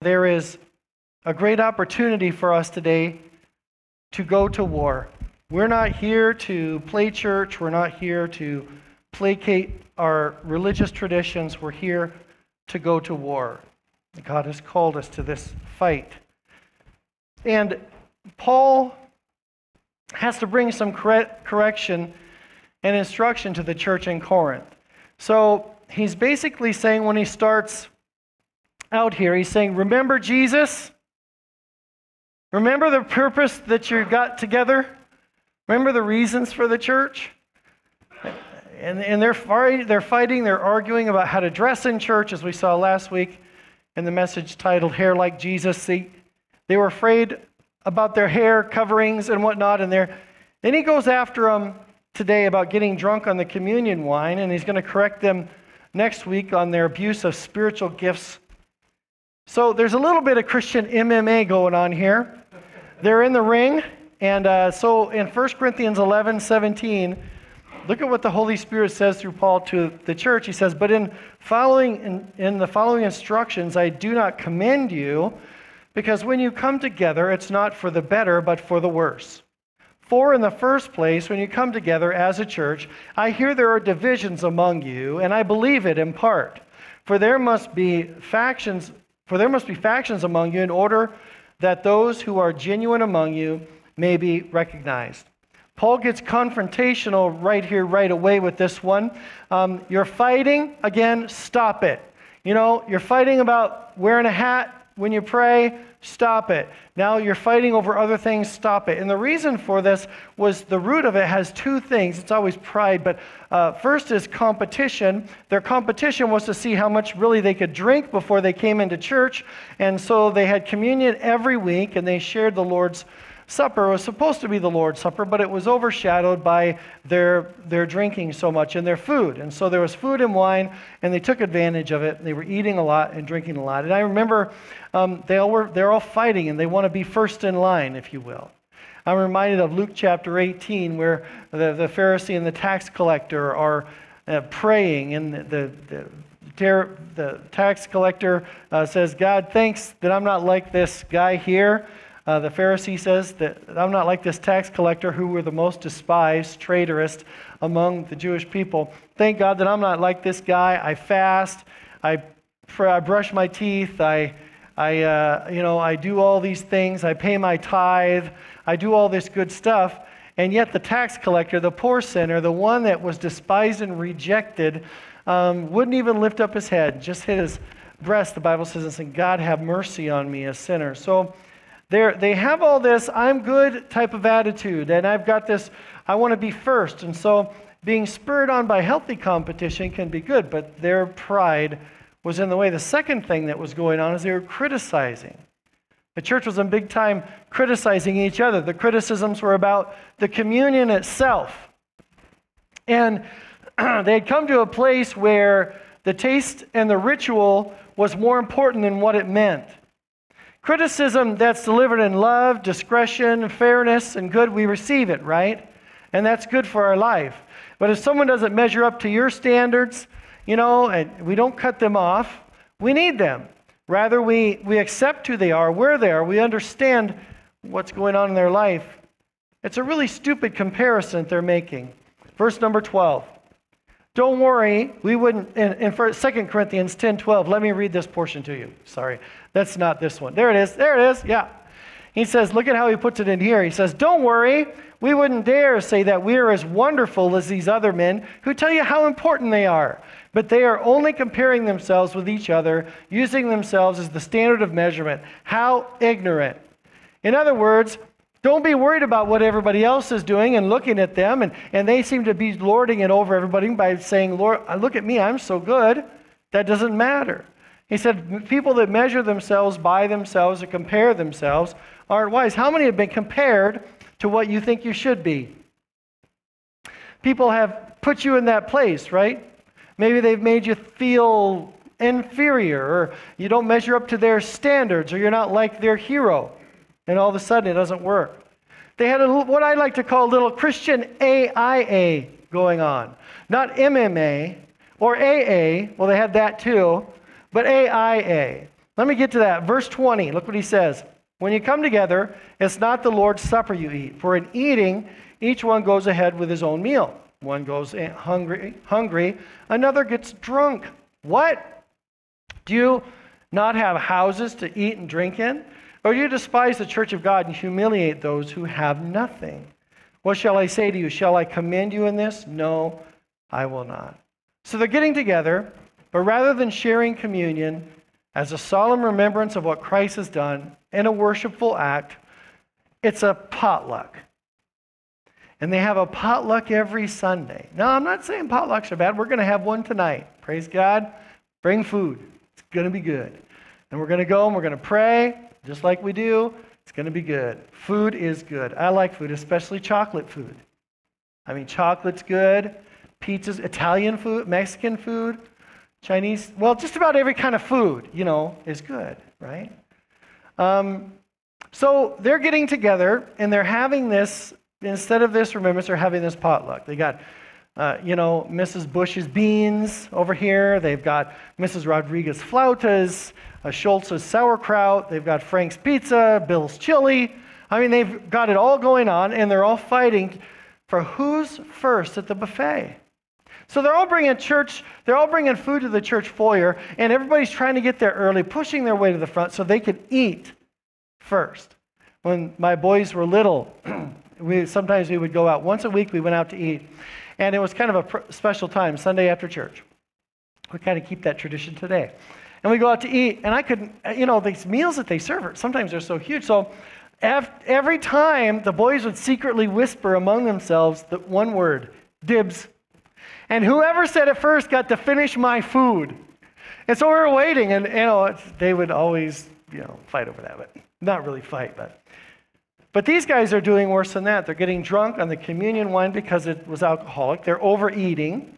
there is a great opportunity for us today to go to war. We're not here to play church. We're not here to placate our religious traditions. We're here to go to war. God has called us to this fight. And Paul has to bring some correction and instruction to the church in Corinth. So he's basically saying when he starts out here, he's saying, Remember Jesus? Remember the purpose that you got together? Remember the reasons for the church? And, and they're, they're fighting, they're arguing about how to dress in church, as we saw last week in the message titled Hair Like Jesus. They, they were afraid about their hair coverings and whatnot. And they're, then he goes after them today about getting drunk on the communion wine, and he's going to correct them next week on their abuse of spiritual gifts. So there's a little bit of Christian MMA going on here. They're in the ring. And uh, so in 1 Corinthians 11 17, look at what the Holy Spirit says through Paul to the church. He says, But in, following, in, in the following instructions, I do not commend you, because when you come together, it's not for the better, but for the worse. For in the first place, when you come together as a church, I hear there are divisions among you, and I believe it in part. For there must be factions, for there must be factions among you in order that those who are genuine among you may be recognized. Paul gets confrontational right here, right away with this one. Um, you're fighting, again, stop it. You know, you're fighting about wearing a hat when you pray, stop it. Now you're fighting over other things, stop it. And the reason for this was the root of it has two things. It's always pride, but uh, first is competition. Their competition was to see how much really they could drink before they came into church. And so they had communion every week and they shared the Lord's supper was supposed to be the Lord's Supper, but it was overshadowed by their, their drinking so much and their food. And so there was food and wine, and they took advantage of it. They were eating a lot and drinking a lot. And I remember um, they all were, they're all fighting, and they want to be first in line, if you will. I'm reminded of Luke chapter 18, where the, the Pharisee and the tax collector are uh, praying, and the, the, the, the tax collector uh, says, God, thanks that I'm not like this guy here uh, the Pharisee says that I'm not like this tax collector who were the most despised, traitorous among the Jewish people. Thank God that I'm not like this guy. I fast, I, I brush my teeth, I, I, uh, you know, I do all these things, I pay my tithe, I do all this good stuff. And yet, the tax collector, the poor sinner, the one that was despised and rejected, um, wouldn't even lift up his head, just hit his breast, the Bible says, and said, God, have mercy on me, a sinner. So, they're, they have all this I'm good type of attitude, and I've got this I want to be first. And so being spurred on by healthy competition can be good, but their pride was in the way. The second thing that was going on is they were criticizing. The church was in big time criticizing each other. The criticisms were about the communion itself. And they had come to a place where the taste and the ritual was more important than what it meant. Criticism that's delivered in love, discretion, fairness, and good, we receive it, right? And that's good for our life. But if someone doesn't measure up to your standards, you know, and we don't cut them off, we need them. Rather, we, we accept who they are, where they are, we understand what's going on in their life. It's a really stupid comparison they're making. Verse number 12. Don't worry, we wouldn't, in, in 2 Corinthians 10 12, let me read this portion to you. Sorry, that's not this one. There it is, there it is, yeah. He says, look at how he puts it in here. He says, Don't worry, we wouldn't dare say that we are as wonderful as these other men who tell you how important they are. But they are only comparing themselves with each other, using themselves as the standard of measurement. How ignorant. In other words, don't be worried about what everybody else is doing and looking at them, and, and they seem to be lording it over everybody by saying, Lord, look at me, I'm so good. That doesn't matter. He said, people that measure themselves by themselves or compare themselves aren't wise. How many have been compared to what you think you should be? People have put you in that place, right? Maybe they've made you feel inferior, or you don't measure up to their standards, or you're not like their hero and all of a sudden it doesn't work. They had a, what I like to call little Christian AIA going on. Not MMA or AA, well, they had that too, but AIA. Let me get to that. Verse 20, look what he says. When you come together, it's not the Lord's supper you eat. For in eating, each one goes ahead with his own meal. One goes hungry, hungry, another gets drunk. What? Do you not have houses to eat and drink in? Or do you despise the church of God and humiliate those who have nothing? What shall I say to you? Shall I commend you in this? No, I will not. So they're getting together, but rather than sharing communion as a solemn remembrance of what Christ has done in a worshipful act, it's a potluck. And they have a potluck every Sunday. Now, I'm not saying potlucks are bad. We're going to have one tonight. Praise God. Bring food. It's going to be good. And we're going to go and we're going to pray just like we do. It's going to be good. Food is good. I like food, especially chocolate food. I mean, chocolate's good. Pizzas, Italian food, Mexican food, Chinese, well, just about every kind of food, you know, is good, right? Um, so they're getting together and they're having this instead of this remembrance, they're having this potluck. They got, uh, you know, Mrs. Bush's beans over here. They've got Mrs. Rodriguez flautas, uh, Schultz's sauerkraut. They've got Frank's pizza, Bill's chili. I mean, they've got it all going on, and they're all fighting for who's first at the buffet. So they're all bringing church, they're all bringing food to the church foyer, and everybody's trying to get there early, pushing their way to the front so they could eat first. When my boys were little, we, sometimes we would go out once a week, we went out to eat. And it was kind of a special time, Sunday after church. We kind of keep that tradition today. And we go out to eat, and I could, uh, you know, these meals that they serve, sometimes they're so huge. So every time the boys would secretly whisper among themselves the one word, dibs. And whoever said it first got to finish my food. And so we were waiting, and, you know, they would always, you know, fight over that, but not really fight, but but these guys are doing worse than that. They're getting drunk on the communion wine because it was alcoholic. They're overeating,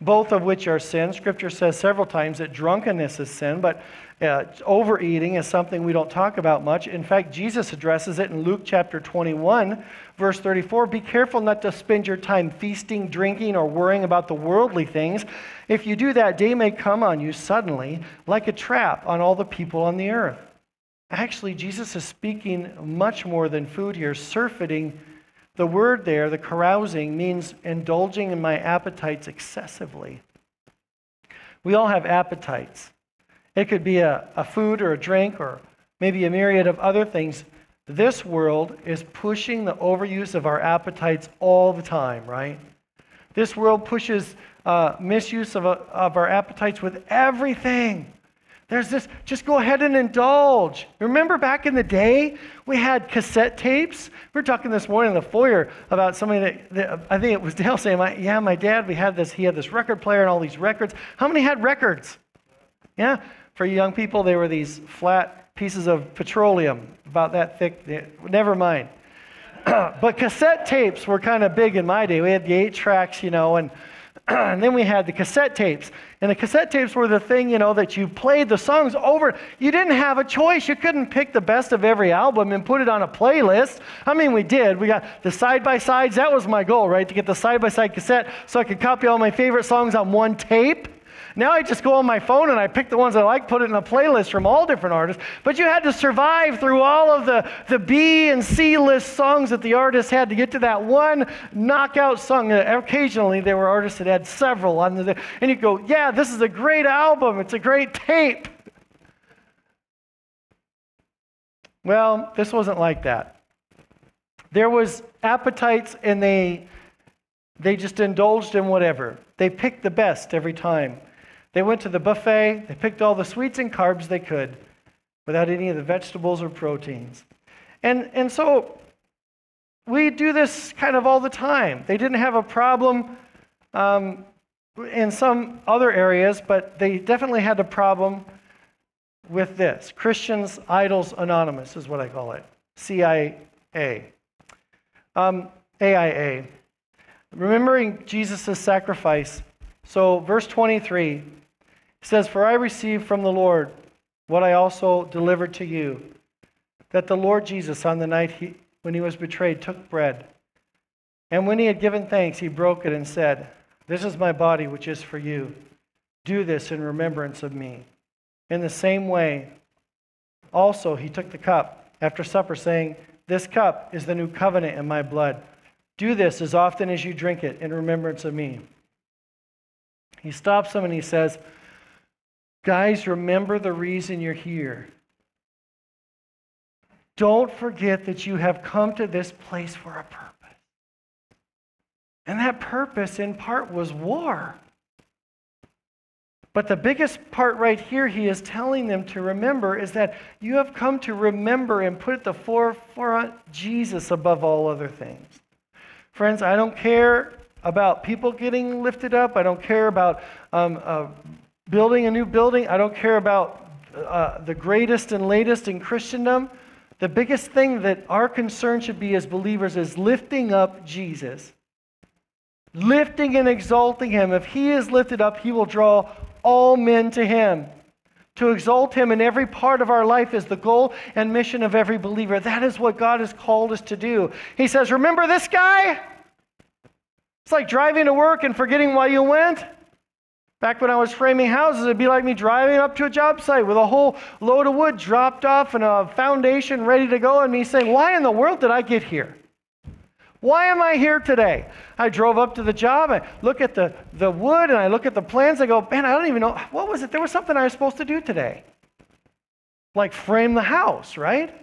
both of which are sin. Scripture says several times that drunkenness is sin, but uh, overeating is something we don't talk about much. In fact, Jesus addresses it in Luke chapter 21, verse 34. Be careful not to spend your time feasting, drinking, or worrying about the worldly things. If you do that, day may come on you suddenly like a trap on all the people on the earth. Actually, Jesus is speaking much more than food here. Surfeiting, the word there, the carousing, means indulging in my appetites excessively. We all have appetites. It could be a, a food or a drink or maybe a myriad of other things. This world is pushing the overuse of our appetites all the time, right? This world pushes uh, misuse of, uh, of our appetites with everything. There's this, just go ahead and indulge. Remember back in the day, we had cassette tapes? We were talking this morning in the foyer about somebody that, that I think it was Dale saying, my, yeah, my dad, we had this, he had this record player and all these records. How many had records? Yeah, for young people, they were these flat pieces of petroleum, about that thick. Never mind. but cassette tapes were kind of big in my day. We had the eight tracks, you know, and and then we had the cassette tapes. And the cassette tapes were the thing, you know, that you played the songs over. You didn't have a choice. You couldn't pick the best of every album and put it on a playlist. I mean, we did. We got the side by sides. That was my goal, right? To get the side by side cassette so I could copy all my favorite songs on one tape. Now I just go on my phone and I pick the ones I like, put it in a playlist from all different artists. But you had to survive through all of the, the B and C list songs that the artist had to get to that one knockout song. Uh, occasionally there were artists that had several on the, and you go, yeah, this is a great album. It's a great tape. Well, this wasn't like that. There was appetites and they they just indulged in whatever. They picked the best every time. They went to the buffet, they picked all the sweets and carbs they could without any of the vegetables or proteins. And, and so we do this kind of all the time. They didn't have a problem um, in some other areas, but they definitely had a problem with this Christians Idols Anonymous is what I call it CIA. Um, AIA. Remembering Jesus' sacrifice. So, verse 23 says, For I received from the Lord what I also delivered to you that the Lord Jesus, on the night he, when he was betrayed, took bread. And when he had given thanks, he broke it and said, This is my body, which is for you. Do this in remembrance of me. In the same way, also, he took the cup after supper, saying, This cup is the new covenant in my blood. Do this as often as you drink it in remembrance of me. He stops them and he says, Guys, remember the reason you're here. Don't forget that you have come to this place for a purpose. And that purpose, in part, was war. But the biggest part right here, he is telling them to remember, is that you have come to remember and put at the forefront Jesus above all other things. Friends, I don't care about people getting lifted up. I don't care about um, uh, building a new building. I don't care about uh, the greatest and latest in Christendom. The biggest thing that our concern should be as believers is lifting up Jesus. Lifting and exalting him. If he is lifted up, he will draw all men to him. To exalt him in every part of our life is the goal and mission of every believer. That is what God has called us to do. He says, Remember this guy? It's like driving to work and forgetting why you went. Back when I was framing houses, it'd be like me driving up to a job site with a whole load of wood dropped off and a foundation ready to go, and me saying, Why in the world did I get here? Why am I here today? I drove up to the job, I look at the, the wood, and I look at the plans. I go, Man, I don't even know. What was it? There was something I was supposed to do today. Like frame the house, right?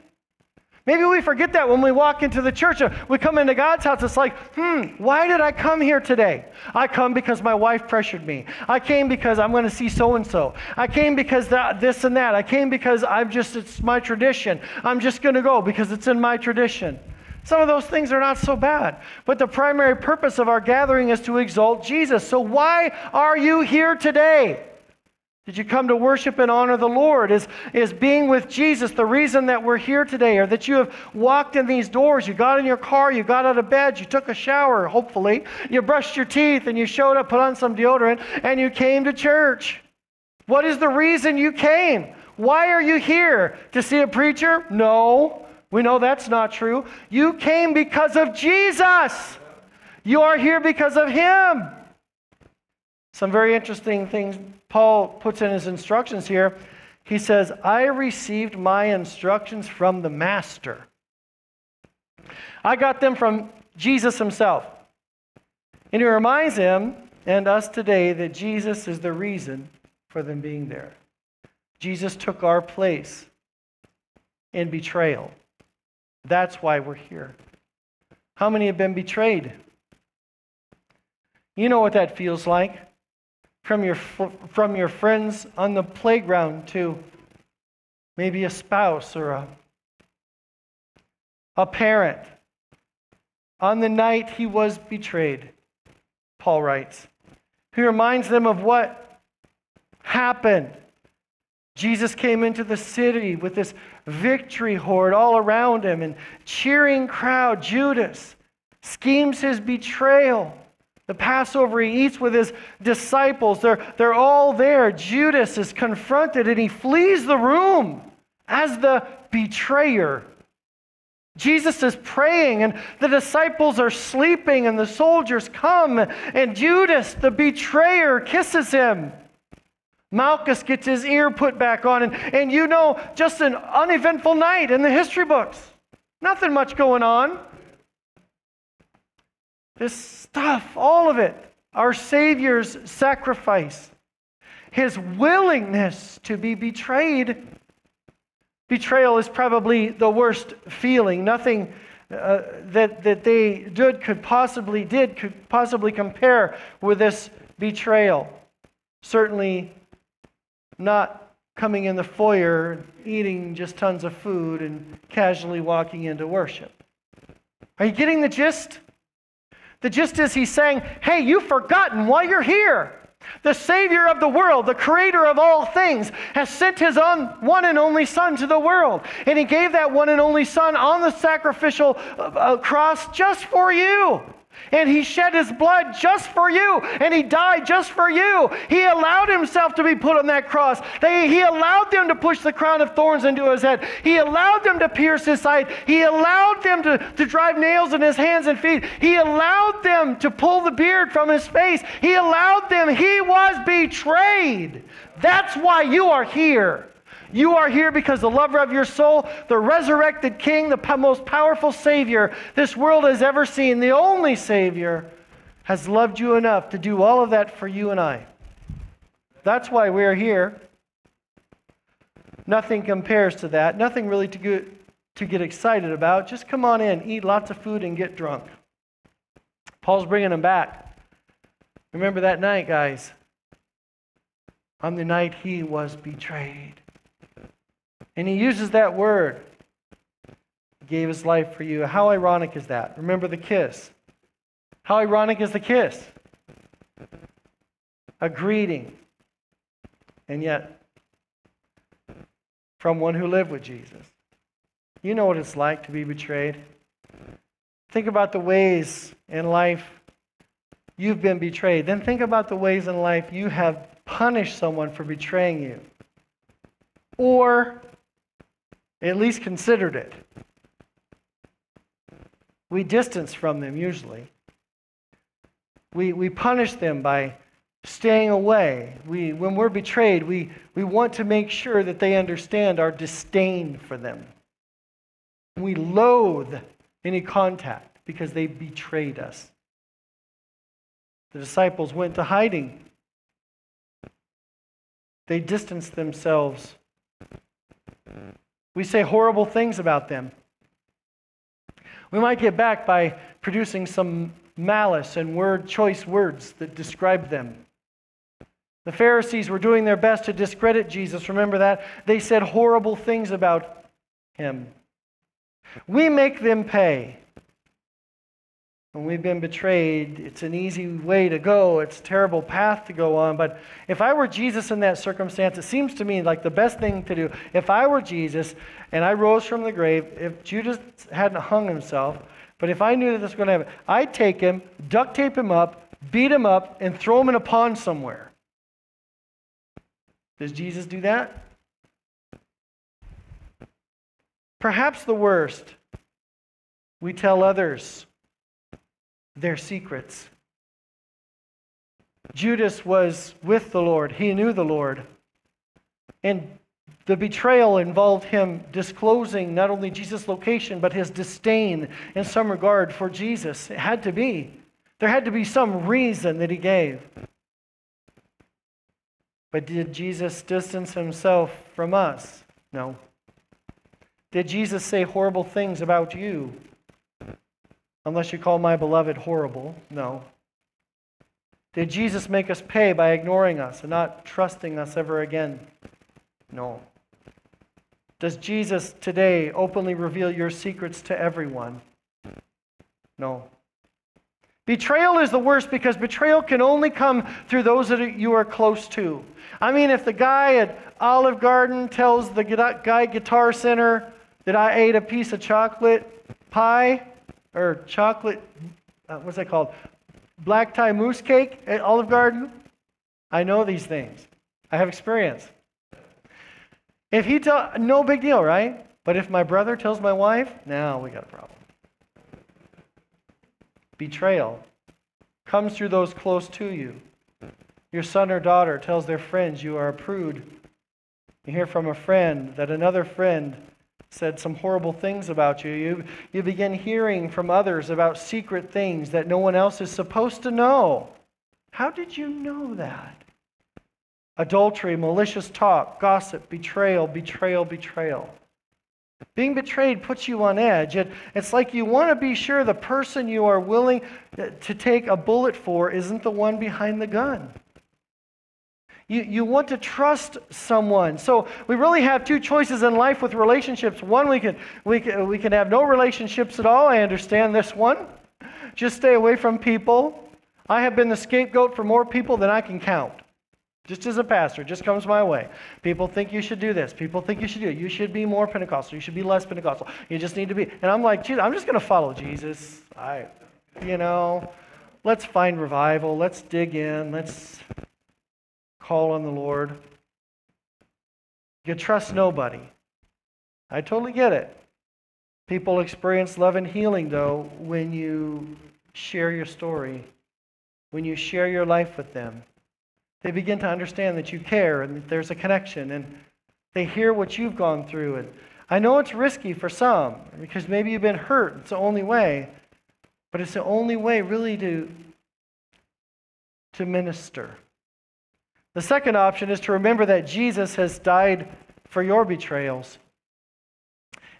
Maybe we forget that when we walk into the church. We come into God's house. It's like, hmm, why did I come here today? I come because my wife pressured me. I came because I'm going to see so and so. I came because that, this and that. I came because I'm just, it's my tradition. I'm just going to go because it's in my tradition. Some of those things are not so bad. But the primary purpose of our gathering is to exalt Jesus. So why are you here today? Did you come to worship and honor the Lord? Is, is being with Jesus the reason that we're here today, or that you have walked in these doors? You got in your car, you got out of bed, you took a shower, hopefully, you brushed your teeth, and you showed up, put on some deodorant, and you came to church. What is the reason you came? Why are you here? To see a preacher? No, we know that's not true. You came because of Jesus. You are here because of Him. Some very interesting things Paul puts in his instructions here. He says, I received my instructions from the Master. I got them from Jesus himself. And he reminds him and us today that Jesus is the reason for them being there. Jesus took our place in betrayal. That's why we're here. How many have been betrayed? You know what that feels like from your, from your friends on the playground to maybe a spouse or a, a parent. On the night he was betrayed, Paul writes. He reminds them of what happened. Jesus came into the city with this victory horde all around him and cheering crowd. Judas schemes his betrayal. The Passover, he eats with his disciples. They're, they're all there. Judas is confronted and he flees the room as the betrayer. Jesus is praying, and the disciples are sleeping, and the soldiers come, and Judas, the betrayer, kisses him. Malchus gets his ear put back on, and, and you know, just an uneventful night in the history books. Nothing much going on. This stuff, all of it, our Savior's sacrifice, his willingness to be betrayed. Betrayal is probably the worst feeling. Nothing uh, that, that they did could possibly did could possibly compare with this betrayal. Certainly not coming in the foyer, eating just tons of food, and casually walking into worship. Are you getting the gist? The gist is he's saying, hey, you've forgotten why you're here. The Savior of the world, the Creator of all things, has sent His own one and only Son to the world. And He gave that one and only Son on the sacrificial uh, uh cross just for you. And he shed his blood just for you. And he died just for you. He allowed himself to be put on that cross. They, he allowed them to push the crown of thorns into his head. He allowed them to pierce his side. He allowed them to, to drive nails in his hands and feet. He allowed them to pull the beard from his face. He allowed them. He was betrayed. That's why you are here. You are here because the lover of your soul, the resurrected King, the most powerful Savior this world has ever seen, the only Savior, has loved you enough to do all of that for you and I. That's why we're here. Nothing compares to that. Nothing really to get, to get excited about. Just come on in, eat lots of food, and get drunk. Paul's bringing them back. Remember that night, guys? On the night he was betrayed. And he uses that word. He gave his life for you. How ironic is that? Remember the kiss. How ironic is the kiss? A greeting. And yet, from one who lived with Jesus. You know what it's like to be betrayed. Think about the ways in life you've been betrayed. Then think about the ways in life you have punished someone for betraying you. Or at least considered it. We distance from them usually. We, we punish them by staying away. We, when we're betrayed, we, we want to make sure that they understand our disdain for them. We loathe any contact because they betrayed us. The disciples went to hiding. They distanced themselves. We say horrible things about them. We might get back by producing some malice and word choice words that describe them. The Pharisees were doing their best to discredit Jesus. Remember that? They said horrible things about him. We make them pay. When we've been betrayed, it's an easy way to go. It's a terrible path to go on. But if I were Jesus in that circumstance, it seems to me like the best thing to do. If I were Jesus and I rose from the grave, if Judas hadn't hung himself, but if I knew that this was going to happen, I'd take him, duct tape him up, beat him up, and throw him in a pond somewhere. Does Jesus do that? Perhaps the worst, we tell others their secrets. Judas was with the Lord, he knew the Lord. And the betrayal involved him disclosing not only Jesus' location, but his disdain in some regard for Jesus. It had to be. There had to be some reason that he gave. But did Jesus distance himself from us? No. Did Jesus say horrible things about you? Unless you call my beloved horrible? No. Did Jesus make us pay by ignoring us and not trusting us ever again? No. Does Jesus today openly reveal your secrets to everyone? No. Betrayal is the worst because betrayal can only come through those that you are close to. I mean, if the guy at Olive Garden tells the guy at Guitar Center that I ate a piece of chocolate pie or chocolate, uh, what's that called? Black tie mousse cake at Olive Garden, I know these things. I have experience. If he tell, no big deal, right? But if my brother tells my wife, now we got a problem. Betrayal comes through those close to you. Your son or daughter tells their friends you are a prude. You hear from a friend that another friend said some horrible things about you. You, you begin hearing from others about secret things that no one else is supposed to know. How did you know that? Adultery, malicious talk, gossip, betrayal, betrayal, betrayal. Being betrayed puts you on edge. It, it's like you want to be sure the person you are willing uh, to take a bullet for isn't the one behind the gun. You, you want to trust someone. So we really have two choices in life with relationships. One, we can, we can, we can have no relationships at all. I understand this one. Just stay away from people. I have been the scapegoat for more people than I can count. Just as a pastor, just comes my way. People think you should do this. People think you should do it. You should be more Pentecostal. You should be less Pentecostal. You just need to be. And I'm like, I'm just going to follow Jesus. I, you know, let's find revival. Let's dig in. Let's call on the Lord. You trust nobody. I totally get it. People experience love and healing, though, when you share your story, when you share your life with them. They begin to understand that you care and that there's a connection. And They hear what you've gone through. And I know it's risky for some because maybe you've been hurt. It's the only way. But it's the only way, really, to, to minister. The second option is to remember that Jesus has died for your betrayals.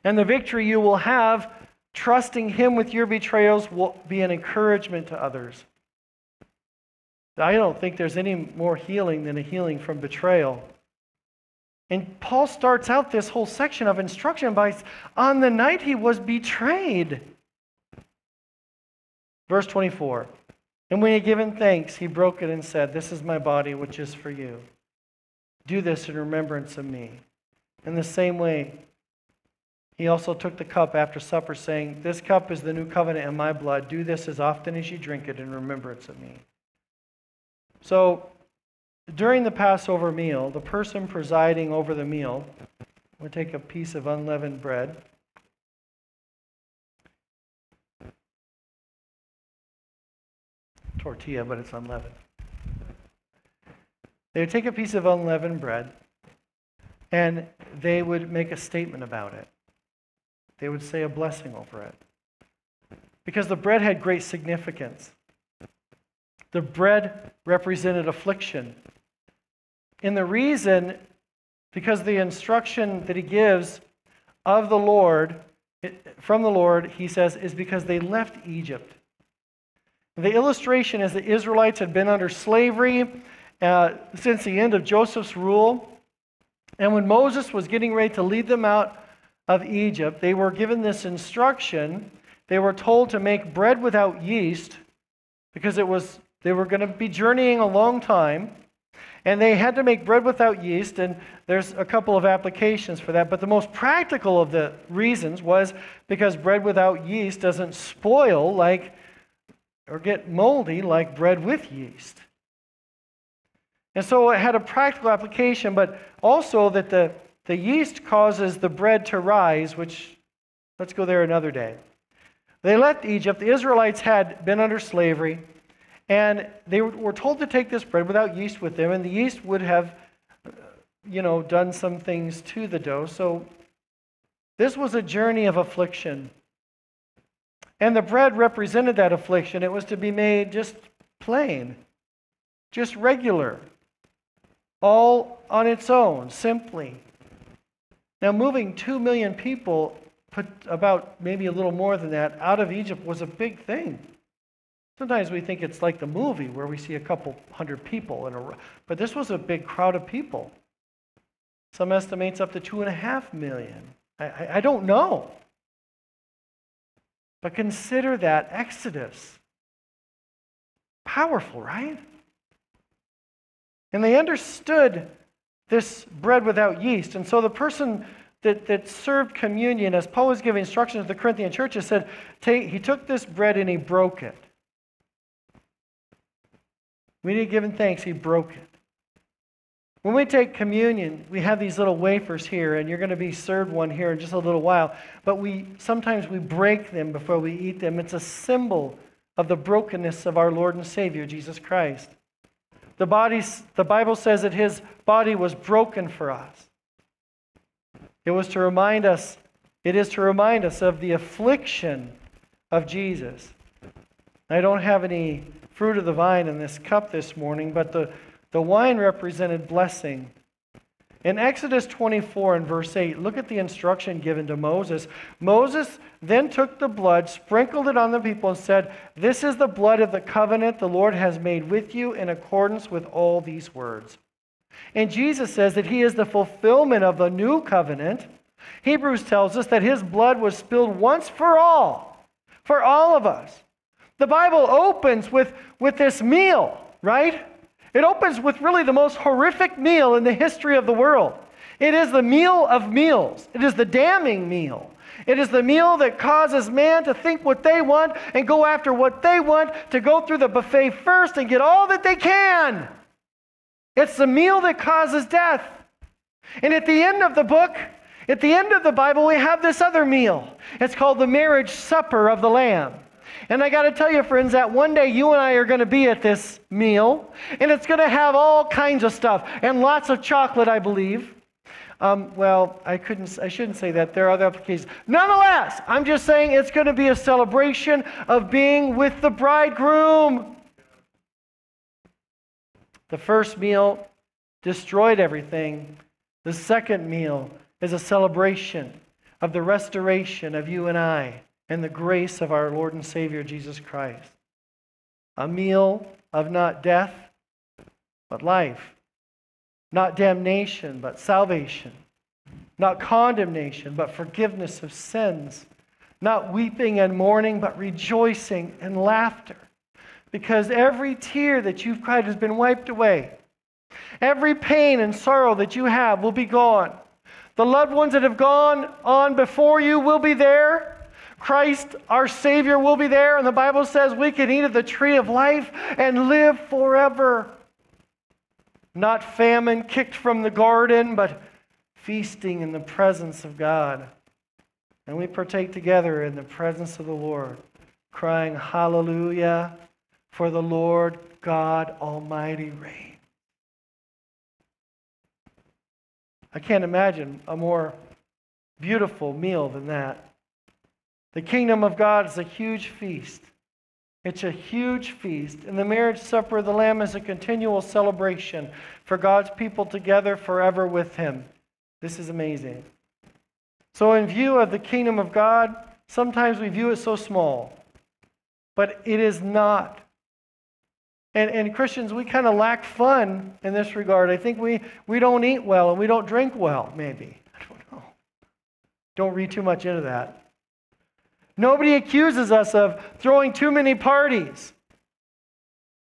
And the victory you will have trusting Him with your betrayals will be an encouragement to others. I don't think there's any more healing than a healing from betrayal. And Paul starts out this whole section of instruction by on the night he was betrayed. Verse 24. And when he had given thanks, he broke it and said, This is my body, which is for you. Do this in remembrance of me. In the same way, he also took the cup after supper, saying, This cup is the new covenant in my blood. Do this as often as you drink it in remembrance of me. So, during the Passover meal, the person presiding over the meal would take a piece of unleavened bread. Tortilla, but it's unleavened. They would take a piece of unleavened bread and they would make a statement about it. They would say a blessing over it. Because the bread had great significance. The bread represented affliction. And the reason, because the instruction that he gives of the Lord, from the Lord, he says, is because they left Egypt. The illustration is the Israelites had been under slavery uh, since the end of Joseph's rule. And when Moses was getting ready to lead them out of Egypt, they were given this instruction. They were told to make bread without yeast because it was they were going to be journeying a long time. And they had to make bread without yeast, and there's a couple of applications for that. But the most practical of the reasons was because bread without yeast doesn't spoil like or get moldy like bread with yeast. And so it had a practical application, but also that the, the yeast causes the bread to rise, which, let's go there another day. They left Egypt. The Israelites had been under slavery. And they were told to take this bread without yeast with them, and the yeast would have, uh, you know, done some things to the dough. So this was a journey of affliction. And the bread represented that affliction. It was to be made just plain, just regular, all on its own, simply. Now, moving two million people, put about maybe a little more than that, out of Egypt was a big thing. Sometimes we think it's like the movie where we see a couple hundred people in a but this was a big crowd of people. Some estimates up to two and a half million. I, I, I don't know. But consider that Exodus. Powerful, right? And they understood this bread without yeast. And so the person that, that served communion, as Paul was giving instructions to the Corinthian churches, said, he took this bread and he broke it. When he had given thanks, he broke it. When we take communion, we have these little wafers here, and you're going to be served one here in just a little while. But we sometimes we break them before we eat them. It's a symbol of the brokenness of our Lord and Savior Jesus Christ. The, body, the Bible says that his body was broken for us. It was to remind us, it is to remind us of the affliction of Jesus. I don't have any fruit of the vine in this cup this morning, but the, the wine represented blessing. In Exodus 24 and verse 8, look at the instruction given to Moses. Moses then took the blood, sprinkled it on the people, and said, This is the blood of the covenant the Lord has made with you in accordance with all these words. And Jesus says that he is the fulfillment of the new covenant. Hebrews tells us that his blood was spilled once for all, for all of us. The Bible opens with, with this meal, right? It opens with really the most horrific meal in the history of the world. It is the meal of meals, it is the damning meal. It is the meal that causes man to think what they want and go after what they want, to go through the buffet first and get all that they can. It's the meal that causes death. And at the end of the book, at the end of the Bible, we have this other meal. It's called the marriage supper of the Lamb. And I got to tell you, friends, that one day you and I are going to be at this meal, and it's going to have all kinds of stuff and lots of chocolate, I believe. Um, well, I couldn't. I shouldn't say that. There are other applications. Nonetheless, I'm just saying it's going to be a celebration of being with the bridegroom. The first meal destroyed everything. The second meal is a celebration of the restoration of you and I and the grace of our Lord and Savior Jesus Christ. A meal of not death, but life. Not damnation, but salvation. Not condemnation, but forgiveness of sins. Not weeping and mourning, but rejoicing and laughter. Because every tear that you've cried has been wiped away. Every pain and sorrow that you have will be gone. The loved ones that have gone on before you will be there. Christ, our Savior, will be there. And the Bible says we can eat of the tree of life and live forever. Not famine kicked from the garden, but feasting in the presence of God. And we partake together in the presence of the Lord, crying, Hallelujah, for the Lord God Almighty reigns. I can't imagine a more beautiful meal than that. The kingdom of God is a huge feast. It's a huge feast. And the marriage supper of the Lamb is a continual celebration for God's people together forever with Him. This is amazing. So, in view of the kingdom of God, sometimes we view it so small, but it is not. And, and Christians, we kind of lack fun in this regard. I think we, we don't eat well and we don't drink well, maybe. I don't know. Don't read too much into that. Nobody accuses us of throwing too many parties.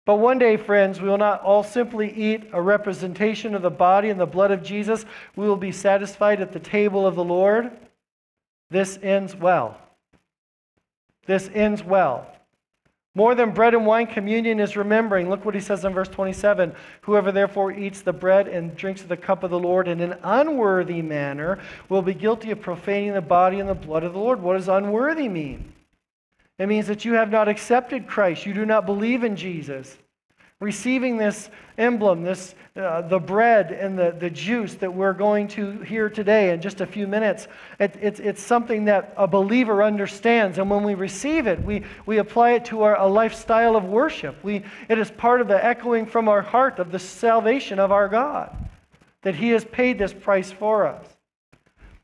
But one day, friends, we will not all simply eat a representation of the body and the blood of Jesus. We will be satisfied at the table of the Lord. This ends well. This ends well. More than bread and wine, communion is remembering. Look what he says in verse 27 Whoever therefore eats the bread and drinks of the cup of the Lord in an unworthy manner will be guilty of profaning the body and the blood of the Lord. What does unworthy mean? It means that you have not accepted Christ, you do not believe in Jesus receiving this emblem, this uh, the bread and the, the juice that we're going to hear today in just a few minutes. It, it's, it's something that a believer understands. And when we receive it, we, we apply it to our, a lifestyle of worship. We, it is part of the echoing from our heart of the salvation of our God, that He has paid this price for us.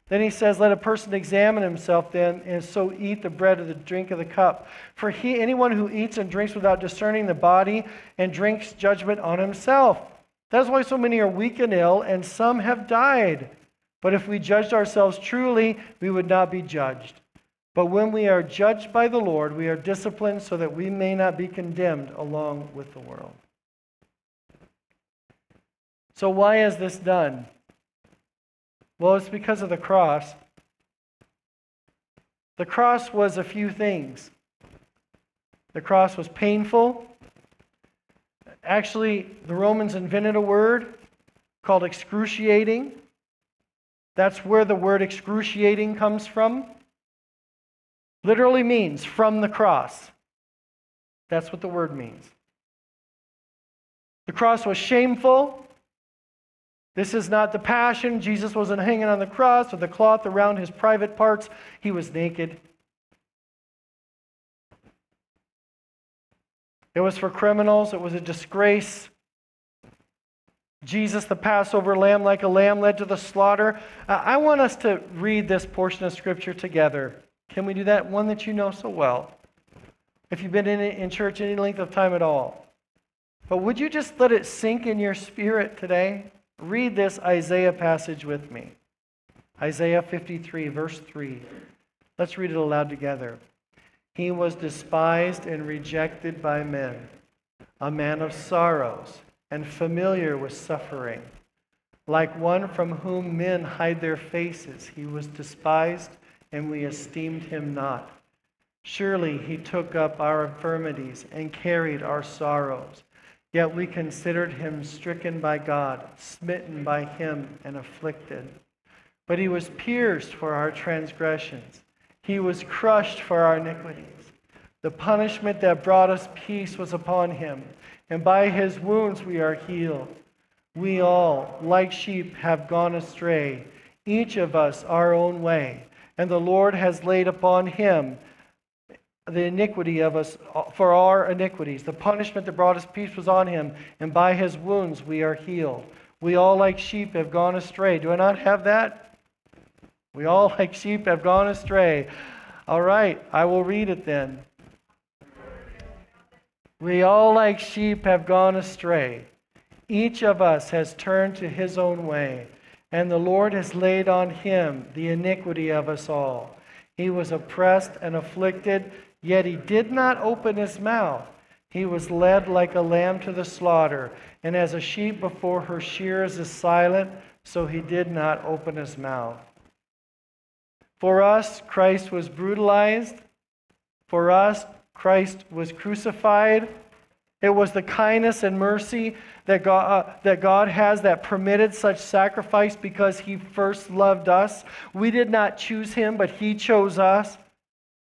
Then he says, Let a person examine himself then, and so eat the bread or the drink of the cup. For he, anyone who eats and drinks without discerning the body and drinks judgment on himself. That's why so many are weak and ill, and some have died. But if we judged ourselves truly, we would not be judged. But when we are judged by the Lord, we are disciplined so that we may not be condemned along with the world. So, why is this done? Well, it's because of the cross. The cross was a few things. The cross was painful. Actually, the Romans invented a word called excruciating. That's where the word excruciating comes from. Literally means from the cross. That's what the word means. The cross was shameful. This is not the passion. Jesus wasn't hanging on the cross with a cloth around his private parts, he was naked. It was for criminals, it was a disgrace. Jesus, the Passover lamb, like a lamb led to the slaughter. Uh, I want us to read this portion of Scripture together. Can we do that? One that you know so well. If you've been in, in church any length of time at all. But would you just let it sink in your spirit today? Read this Isaiah passage with me. Isaiah 53, verse 3. Let's read it aloud together. He was despised and rejected by men, a man of sorrows and familiar with suffering. Like one from whom men hide their faces, he was despised, and we esteemed him not. Surely he took up our infirmities and carried our sorrows. Yet we considered him stricken by God, smitten by him, and afflicted. But he was pierced for our transgressions, he was crushed for our iniquities. The punishment that brought us peace was upon him, and by his wounds we are healed. We all, like sheep, have gone astray, each of us our own way. And the Lord has laid upon him the iniquity of us uh, for our iniquities. The punishment that brought us peace was on him, and by his wounds we are healed. We all, like sheep, have gone astray. Do I not have that? We all, like sheep, have gone astray. All right, I will read it then. We all, like sheep, have gone astray. Each of us has turned to his own way, and the Lord has laid on him the iniquity of us all. He was oppressed and afflicted, yet he did not open his mouth. He was led like a lamb to the slaughter, and as a sheep before her shears is silent, so he did not open his mouth. For us, Christ was brutalized. For us, Christ was crucified. It was the kindness and mercy that God, uh, that God has that permitted such sacrifice because He first loved us. We did not choose Him, but He chose us.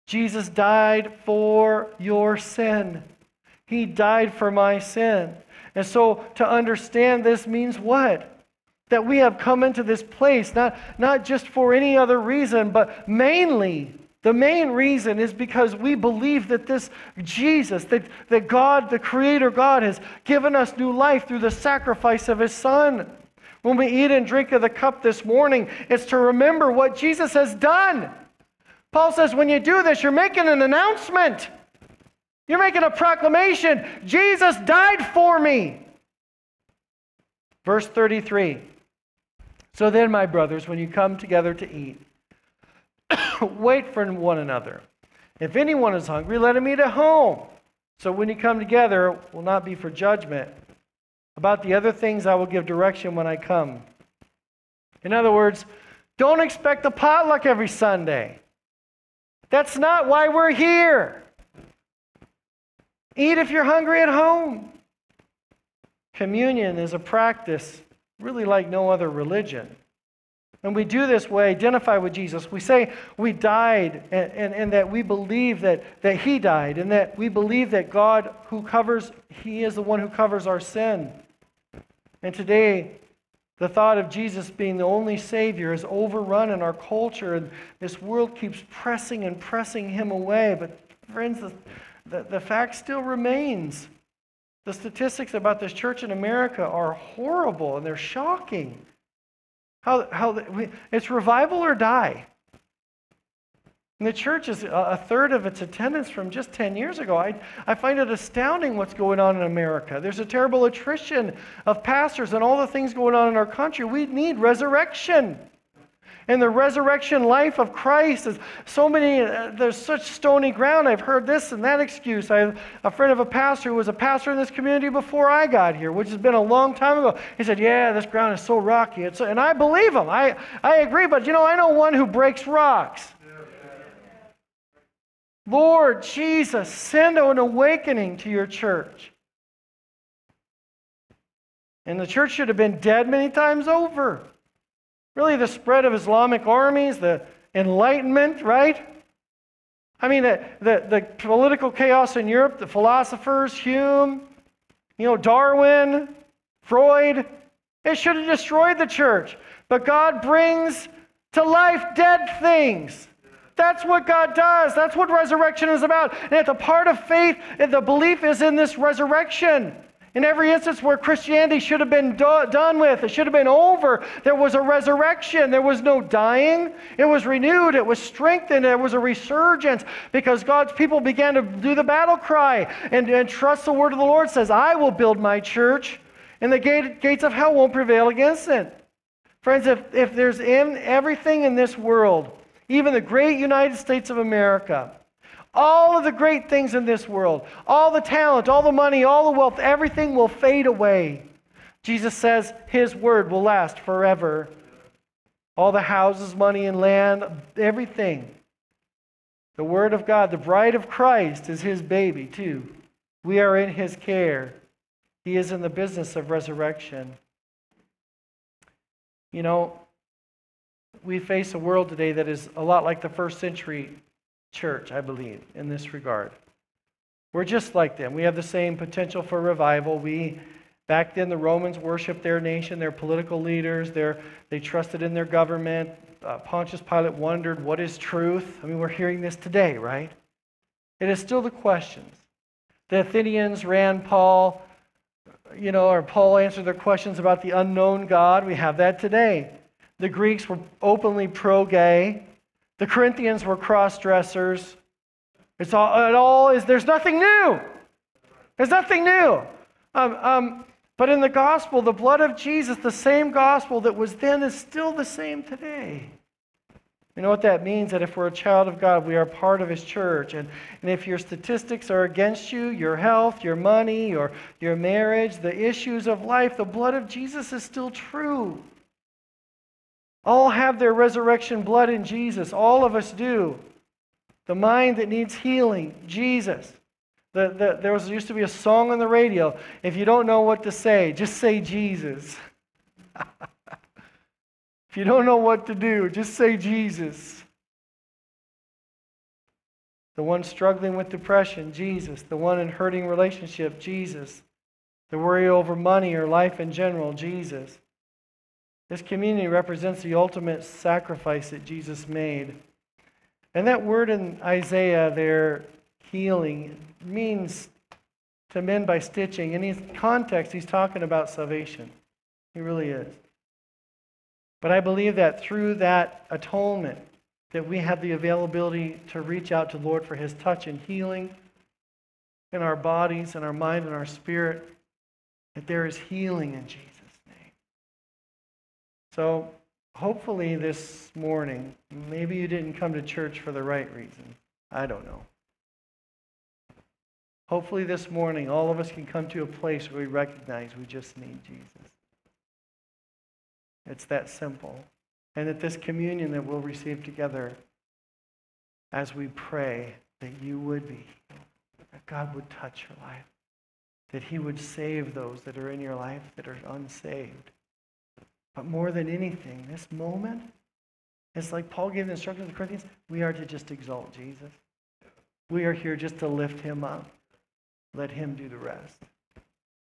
Jesus died for your sin. He died for my sin. And so to understand this means what? That we have come into this place, not, not just for any other reason, but mainly, the main reason is because we believe that this Jesus, that, that God, the Creator God, has given us new life through the sacrifice of His Son. When we eat and drink of the cup this morning, it's to remember what Jesus has done. Paul says, when you do this, you're making an announcement. You're making a proclamation. Jesus died for me. Verse 33. So then, my brothers, when you come together to eat, wait for one another. If anyone is hungry, let him eat at home. So when you come together, it will not be for judgment. About the other things, I will give direction when I come. In other words, don't expect a potluck every Sunday. That's not why we're here. Eat if you're hungry at home. Communion is a practice really like no other religion. And we do this, we identify with Jesus. We say we died and, and, and, that we believe that, that He died and that we believe that God who covers, He is the one who covers our sin. And today, the thought of Jesus being the only Savior is overrun in our culture, and this world keeps pressing and pressing Him away. But, friends, the, the, the fact still remains the statistics about this church in America are horrible and they're shocking. How, how it's revival or die. And the church is a third of its attendance from just 10 years ago. I, I find it astounding what's going on in America. There's a terrible attrition of pastors and all the things going on in our country. We need resurrection and the resurrection life of Christ is so many, uh, there's such stony ground. I've heard this and that excuse. I have a friend of a pastor who was a pastor in this community before I got here, which has been a long time ago. He said, Yeah, this ground is so rocky. It's, and I believe him. I, I agree, but you know, I know one who breaks rocks. Lord Jesus, send an awakening to your church. And the church should have been dead many times over. Really, the spread of Islamic armies, the Enlightenment, right? I mean, the, the, the political chaos in Europe, the philosophers, Hume, you know, Darwin, Freud, it should have destroyed the church. But God brings to life dead things. That's what God does. That's what resurrection is about. And at the part of faith, the belief is in this resurrection. In every instance where Christianity should have been do- done with, it should have been over, there was a resurrection. There was no dying. It was renewed. It was strengthened. There was a resurgence because God's people began to do the battle cry and, and trust the word of the Lord says, I will build my church, and the gate, gates of hell won't prevail against it. Friends, if, if there's in everything in this world, even the great United States of America, all of the great things in this world, all the talent, all the money, all the wealth, everything will fade away. Jesus says his word will last forever. All the houses, money, and land, everything. The word of God, the bride of Christ, is his baby, too. We are in his care. He is in the business of resurrection. You know, we face a world today that is a lot like the first century church, I believe, in this regard. We're just like them. We have the same potential for revival. We, Back then, the Romans worshiped their nation, their political leaders, their, they trusted in their government. Uh, Pontius Pilate wondered, what is truth? I mean, we're hearing this today, right? It is still the questions. The Athenians ran Paul, you know, or Paul answered their questions about the unknown God. We have that today. The Greeks were openly pro gay. The Corinthians were cross dressers. It's all, it all is, there's nothing new. There's nothing new. Um, um, but in the gospel, the blood of Jesus, the same gospel that was then, is still the same today. You know what that means? That if we're a child of God, we are part of His church. And, and if your statistics are against you, your health, your money, or your marriage, the issues of life, the blood of Jesus is still true. All have their resurrection blood in Jesus. All of us do. The mind that needs healing, Jesus. The, the, there was, used to be a song on the radio. If you don't know what to say, just say Jesus. if you don't know what to do, just say Jesus. The one struggling with depression, Jesus. The one in hurting relationship, Jesus. The worry over money or life in general, Jesus. This communion represents the ultimate sacrifice that Jesus made. And that word in Isaiah there, healing, means to mend by stitching. In his context, he's talking about salvation. He really is. But I believe that through that atonement, that we have the availability to reach out to the Lord for his touch and healing in our bodies and our mind and our spirit, that there is healing in Jesus'. So hopefully this morning, maybe you didn't come to church for the right reason. I don't know. Hopefully, this morning, all of us can come to a place where we recognize we just need Jesus. It's that simple. And that this communion that we'll receive together as we pray, that you would be that God would touch your life, that He would save those that are in your life that are unsaved. But more than anything, this moment, it's like Paul gave the instruction to the Corinthians we are to just exalt Jesus. We are here just to lift Him up. Let Him do the rest.